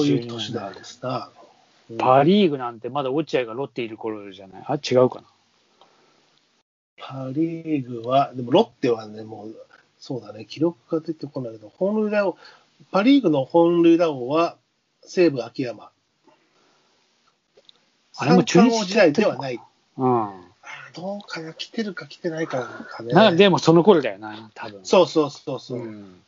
そういう年なんですな。うんパ・リーグなんてまだ落合がロッテいる頃じゃない？あ、違うかな。パ・リーグは、でもロッテはね、もう、そうだね、記録が出てこないけど、本塁打王、パ・リーグの本塁打王は西武秋山。あれも中日時代ではない。うん。あどうかな、来てるか来てないかかね。なでもその頃だよな、多分。そうそうそうそう。うん。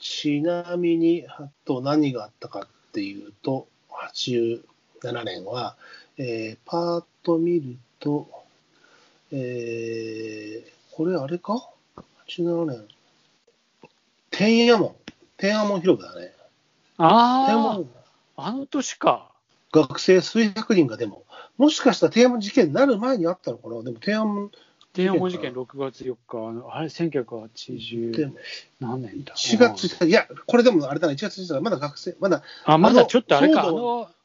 ちなみに、あと何があったかっていうと、87年は、えーパーッと見ると、えーこれあれか ?87 年。天安門。天安門広場だね。天安あ門あ、あの年か。学生数百人がでも、もしかしたら天安門事件になる前にあったのかな？でも天安門、天安門事件6月4日、あれ、で1980も何年だ？4月1日、いや、これでもあれだな、1月1日だまだ学生、まだあ、まだちょっとあれか、あ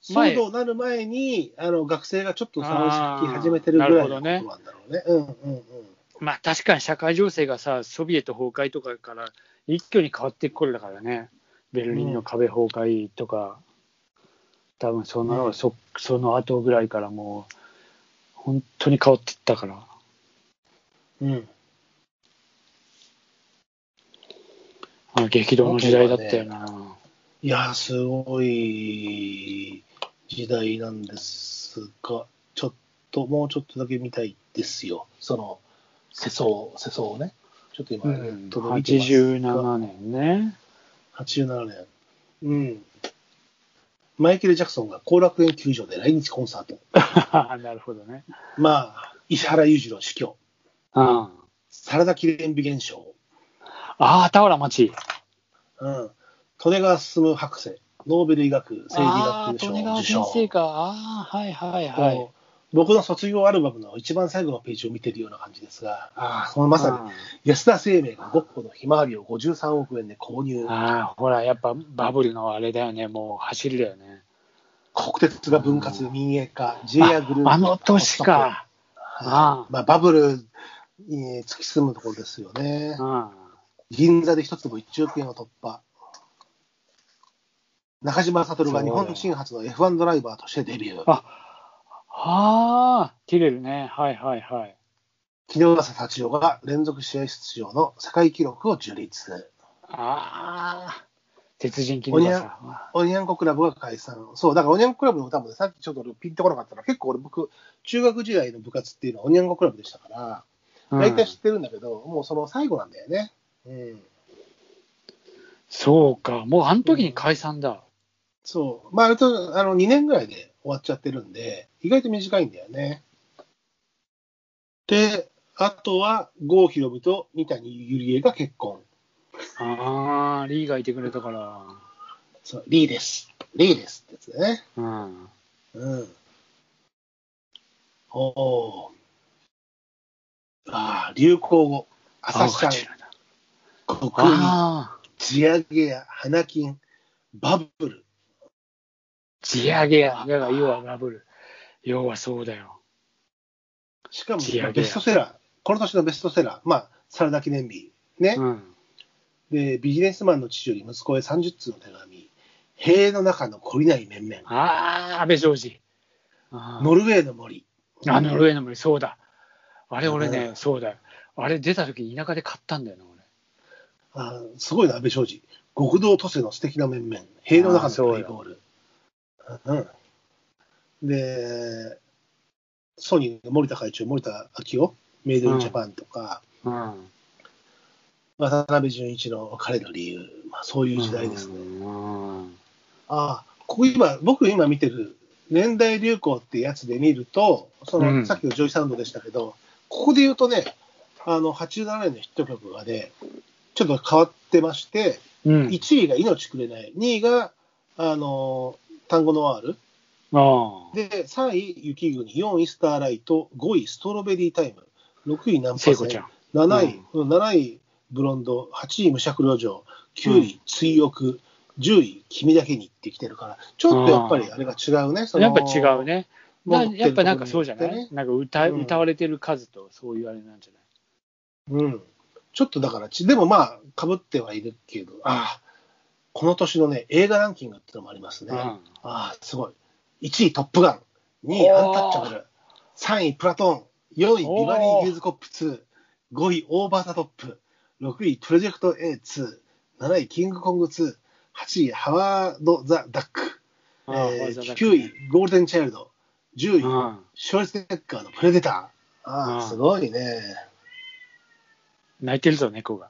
騒動になる前に、あの学生がちょっと騒ぎ始めてるぐらいのことなんだろうね。うんうんうん。まあ確かに社会情勢がさ、ソビエト崩壊とかから一挙に変わっていく頃だからね、ベルリンの壁崩壊とか、多分その、うん。そその後ぐらいからもう、本当に変わっていったから、うん。あ激動の時代だったよな。いや、すごい時代なんですが、ちょっと、もうちょっとだけ見たいですよ。その、世相、世相をね。ちょっと今、ネットで見てますが87年ね。87年。うん。マイケル・ジャクソンが後楽園球場で来日コンサート。なるほどね。まあ、石原裕次郎死去。うん。サラダ記念日現象。ああ、田原町。うん。利根川進博士。ノーベル医学生理ああ、学賞受賞。先生か。ああ、はいはいはい。僕の卒業アルバムの一番最後のページを見てるような感じですが、ああ、そのまさに安田生命がゴッホのひまわりを53億円で購入。ああ、ほら、やっぱバブルのあれだよね、もう走りだよね。国鉄が分割民営化、JR グループあの年か。はいああまあ、バブルに突き進むところですよね。うん。銀座で一坪1億円を突破。中島悟が日本人初の F1 ドライバーとしてデビュー。あああ、ティレルね。はいはいはい。木下達郎が連続試合出場の世界記録を樹立。ああ、鉄人金おにゃんがさ。オニャンコクラブが解散。そう、だからオニャンコクラブの歌もね、さっきちょっと俺ピンとこなかったら、結構俺僕、中学時代の部活っていうのはオニャンコクラブでしたから、うん大体知ってるんだけど、もうその最後なんだよね。うん。そうか、もうあの時に解散だ。そう。まあ、あれと、あの、2年ぐらいで終わっちゃってるんで、意外と短いんだよね。で、あとは、郷ひろみと三谷ゆりえが結婚。ああ、リーがいてくれたから。そう、リーです。リーですってやつだね。うん。うん。おお。ああ、流行語。朝シャン、国民、地上げや花金、バブル。地上げや。だから要はバブル。要はそうだよ。しかもベストセラー。この年のベストセラー。まあ、サラダ記念日。ね。うん。で、ビジネスマンの父より息子へ30通の手紙。塀の中の懲りない面々。ああ、安倍正治。ノルウェーの森。あ、ノルウェーの森、そうだ。あれ、俺ね、うんそうだよ。あれ出た時田舎で買ったんだよな、あーすごいな、安倍昌司。極道都政の素敵な面々。塀の中のプレイボール。うん。で、ソニーの盛田会長、盛田昭夫、 Made in Japan とか、俺。うん。渡辺淳一の別れぬ理由、まあ、そういう時代ですね。うん。ああ、ここ今、僕今見てる年代流行ってやつで見ると、その、うんさっきのジョイサウンドでしたけど、ここで言うとね、あの、87年のヒット曲がね、ちょっと変わってまして、うん。1位が命くれない、2位が、あの、単語のワール、ああ。で、3位雪国、4位スターライト、5位ストロベリータイム、6位ナンパ聖子ちゃん。7位、うん7位ブロンド、8位無尺路上、9位追憶、10位君だけにってきてるから、ちょっとやっぱりあれが違うね。そのやっぱ違う。ね。なやっぱなんかそうじゃない、ねなんか歌,、うん歌われてる数とそういうあれなんじゃない？うん。ちょっとだからち、でもまあ、かぶってはいるけど、ああ、この年のね、映画ランキングっていうのもありますね。うんああ、すごい。1位、トップガン。2位、アンタッチャブル。3位、プラトーン。4位、ビバリー・ヒルズ・コップ2。5位、オーバー・ザ・トップ。6位、プロジェクト A2。7位、キングコング2。8位、ハワード・ザ・ダック。えーわざわざ9位、ゴールデン・チャイルド。10位、うんショルツェッカーのプレデター。ああ、うんすごいね。泣いてるぞ、猫が。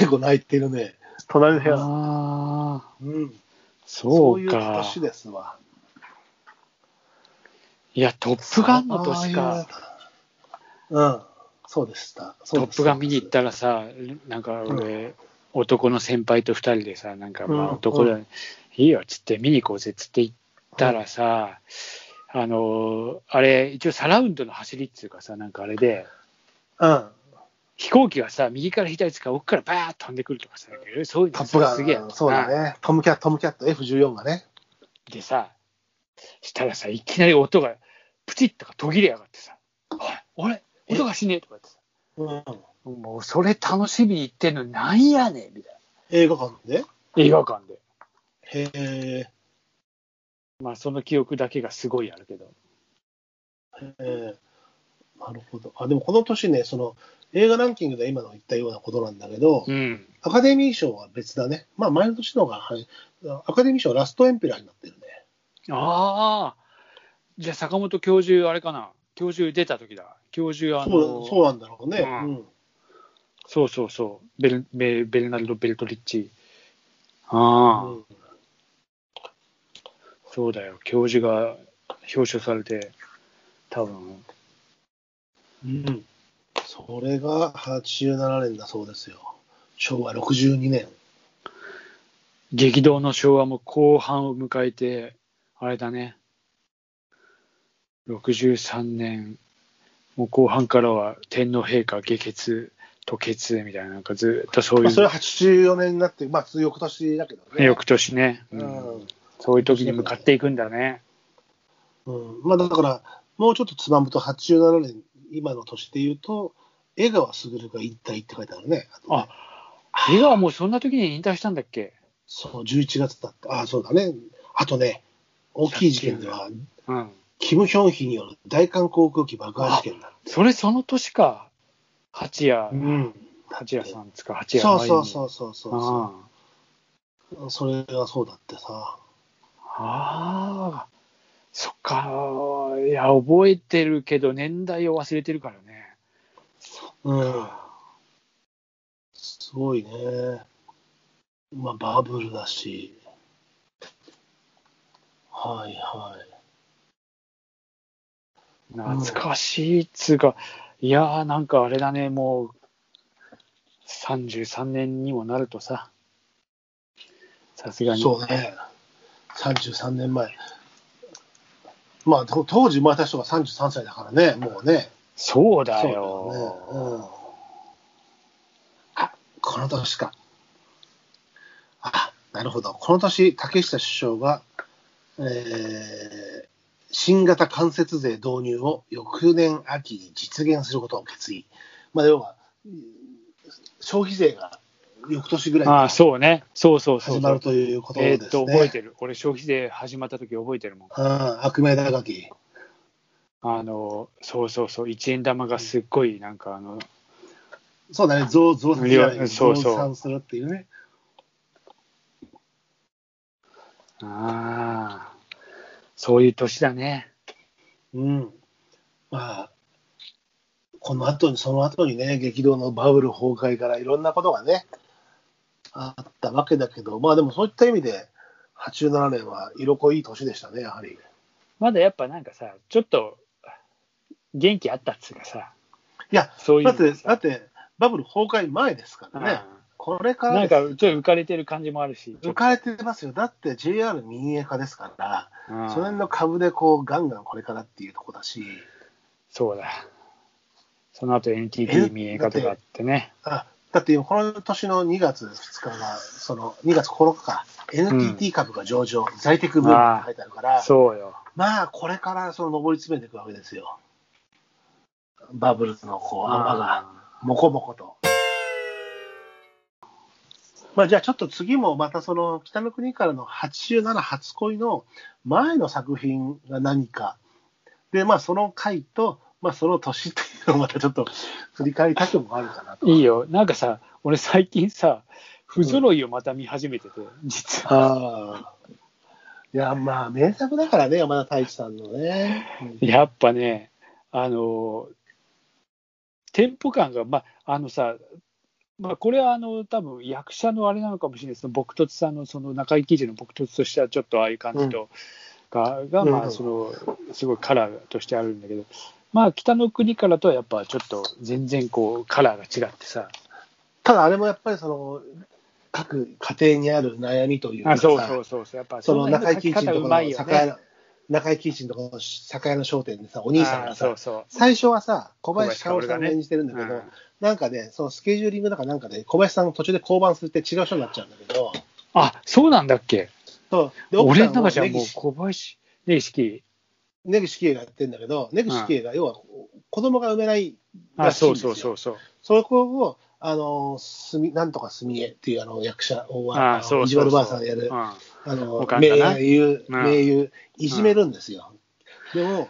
猫泣いてるね。隣の部屋。ああ、うん。そういうか。年ですわ。いや、トップガンの年か。ああいう。うん。そうでした。トップガン見に行ったらさ、なんか俺、男の先輩と二人でさ、なんかまあうん男で、ういいよっつって見に行こうぜっつって行ったらさ、あのーあれ、一応サラウンドの走りっていうかさ、なんかあれで、うん。飛行機がさ、右から左つか奥からバーッと飛んでくるとかさ、そういうのトップガン、すげえ。そうだね。トムキャット、トムキャット F14 がね。でさ、したらさ、いきなり音がプチッとか途切れやがってさ、おい、俺、音がしねえとか言ってさ、うん。もうそれ楽しみに行ってんのになんやねんみたい映画館で？な。映画館で。へえ。まあその記憶だけがすごいあるけど。へえ。なるほど。あ、でもこの年ね、その、映画ランキングで今の言ったようなことなんだけど、うん。アカデミー賞は別だね。まあ、前の年の方が、はい、アカデミー賞はラストエンペラーになってるね。ああ。じゃあ坂本教授、あれかな。教授出た時だ。教授、あのそう、そうなんだろうね。うんうん。そうそうそう。ベルベベルナルド・ベルトリッチ。ああ、うんそうだよ。教授が表彰されて、多分。うん。それが87年だそうですよ。昭和62年。激動の昭和も後半を迎えて、あれだね。63年、もう後半からは天皇陛下下血、吐血みたいな、なんかずっとそういう、まあ、それは84年になって、まあ、翌年だけどね。翌年ね、ううんん。そういう時に向かっていくんだね。うん。まあ、だから、もうちょっとつまむと87年、今の年で言うと、江川卓が引退って書いてあるね。あとねあ、江川もうそんな時に引退したんだっけ？そう、11月だった。ああ、そうだね。あとね、大きい事件では、うん。キム・ヒョンヒによる大韓航空機爆破事件だ。それその年か。八谷、うん。八谷さんつか、八谷そう舞にそうそうそうそうあそう。それがそうだってさ。あああ、そっか。いや、覚えてるけど、年代を忘れてるからね。うん。すごいね。まあ、バブルだし。はいはい。懐かしいっつうか、いやー、なんかあれだね、もう、33年にもなるとさ、さすがに。そうね。33年前。まあ、と当時生まれた人が33歳だからね、もうね。そうだそうだよ。よね。うん。あ、この年か。あ、なるほど。この年、竹下首相が、えー新型関節税導入を翌年秋に実現することを決意。まあ、要は、うん消費税が翌年ぐらいああ、そうね。そうそうそう。始まるということですね。えーっと、覚えてる？俺、消費税始まった時覚えてるもん。うん、悪名高き。あの、そうそうそう、一円玉がすっごい、なんかあの、そうだね、増増産そうそう増産するっていうね。ああ、そういう年だね。うん。まあ、この後に、その後にね、激動のバブル崩壊からいろんなことがね、あったわけだけど、まあでもそういった意味で、87年は色濃い年でしたね、やはり。まだやっぱなんかさ、ちょっと元気あったっつうかさ、いや、そういうだって、だって、バブル崩壊前ですからね。これかうんなんかちょっと浮かれてる感じもあるし、浮かれてますよ。だって JR 民営化ですから、うんその辺の株でこう、ガンガンこれからっていうとこだし、そうだ。その後 NTT 民営化とかあってね。あだってこの年の2月2日が、その2月9日か、NTT 株が上場、在宅分野って書いてあるから、そうよ。まあ、これからその上り詰めていくわけですよ。バブルのこう泡が、もこもこと。まあ、じゃあちょっと次もまたその北の国からの87初恋の前の作品が何か。で、まあその回と、まあその年っていうのをまたちょっと振り返りたくもあるかなと。いいよ。なんかさ、俺最近さ、不揃いをまた見始めてて、実は。ああ。いや、まあ名作だからね、山田太一さんのね。うんやっぱね、あの、テンポ感が、まあ、あのさ、まあ、これはあの多分役者のあれなのかもしれないです僕とつさんのその中井貴司の僕とつとしてはちょっとああいう感じとかが、まうんあそのすごいカラーとしてあるんだけど、まあ北の国からとはやっぱちょっと全然こうカラーが違ってさ、ただあれもやっぱりその、各家庭にある悩みというかさ、あそうそうそうそう、やっぱその中井辺貴一のとこ中井貴一のところの酒屋の商店でさ、お兄さんあがさ、そうそう。最初はさ、小林薫さんが演じてるんだけど、うん。なんかね、そのスケジューリングだかなんかで、小林さんが途中で降板するって違う人になっちゃうんだけど、あそうなんだっけ。そう。で奥俺の中じゃもう小林根岸根岸喜恵がやってるんだけど、根岸喜恵が要は子供が産めないあらしいんですよ。そうそうそうそう。そこを、あの、すみ、なんとかすみえっていうあの役者を、あの意地悪ばあさんがやる、うんあの名な優、うん名優、いじめるんですよ。でも、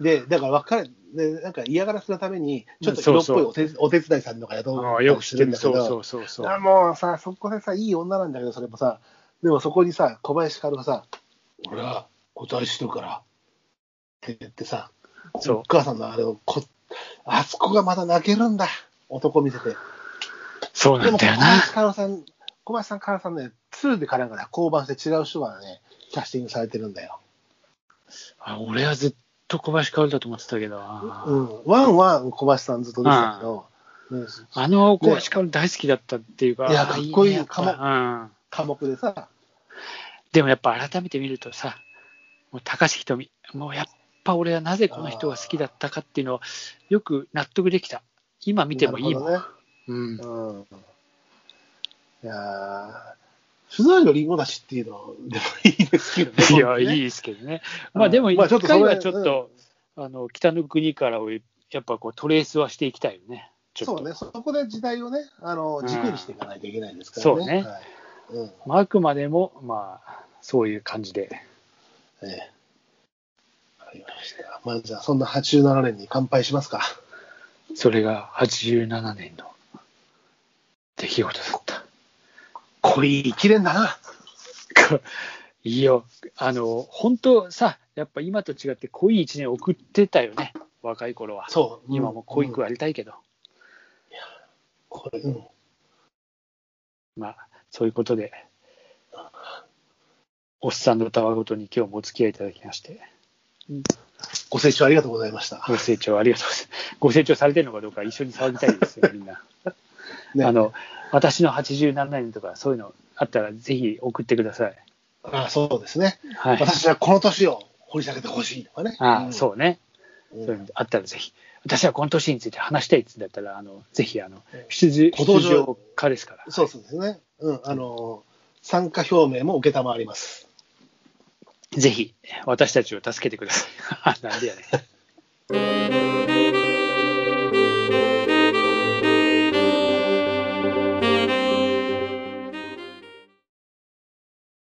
で、だから別れ、で、なんか嫌がらせのために、ちょっと色っぽいお手お手伝いさんとか雇あうよく知ってる、だけど、そうそうそうそう。あもうさ、そこでさ、いい女なんだけど、それもさ、でもそこにさ、小林薫がさ、俺は答えしとくから、って言ってさ、そう。お母さんのあれをこ、あそこがまた泣けるんだ、男見せて。そうなんだよな。林薫さん、小林さん、薫さんね、2でかなんかで降板して違う人がね、キャスティングされてるんだよ。あ俺はずっと小林薫だと思ってたけどな、うん。ワンは小林さんずっと出てたけど、うん。あの小林薫大好きだったっていうか、あいやかっこいいねやっぱかも。うん。科目でさ、でもやっぱ改めて見るとさ、もう高橋瞳、もうやっぱ俺はなぜこの人が好きだったかっていうのをよく納得できた。今見てもいいもん。なるうん。うん。いやー、ふざりのりんごだしっていうのでもいいですけどね。いや、いねいですけどね。まあでも一回はちょっと、あの北の国からをやっぱこうトレースはしていきたいよね。そうね、そこで時代をね、あのうん軸にしていかないといけないですからね。そうねはいうんまあ、あくまでも、まあ、そういう感じで。ええ。りました。まあ、じゃあ、そんな87年に乾杯しますか。それが87年の出来事だった。濃い一年だな。いいよ。あの、本当さ、やっぱ今と違って濃い一年送ってたよね。若い頃は。そう。今も濃いくうんありたいけど。これ、うん。まあ、そういうことで、おっさんのたわごとに今日もお付き合いいただきまして、ご清聴ありがとうございました。ご清聴ありがとうございます。ご清聴されてるのかどうか一緒に騒ぎたいですよ、みんな。ねあの、私の87年とかそういうのあったらぜひ送ってください。あそうですね。はい。私はこの年を掘り下げてほしいとかね。あんそうね。うんそういうのあったらぜひ。私はこの年について話したいって言ったら、あの、ぜひ、あの、出場出場家ですから。そうそうですね。うん。あの、参加表明も受けたまわります。ぜひ、私たちを助けてください。なんでやね。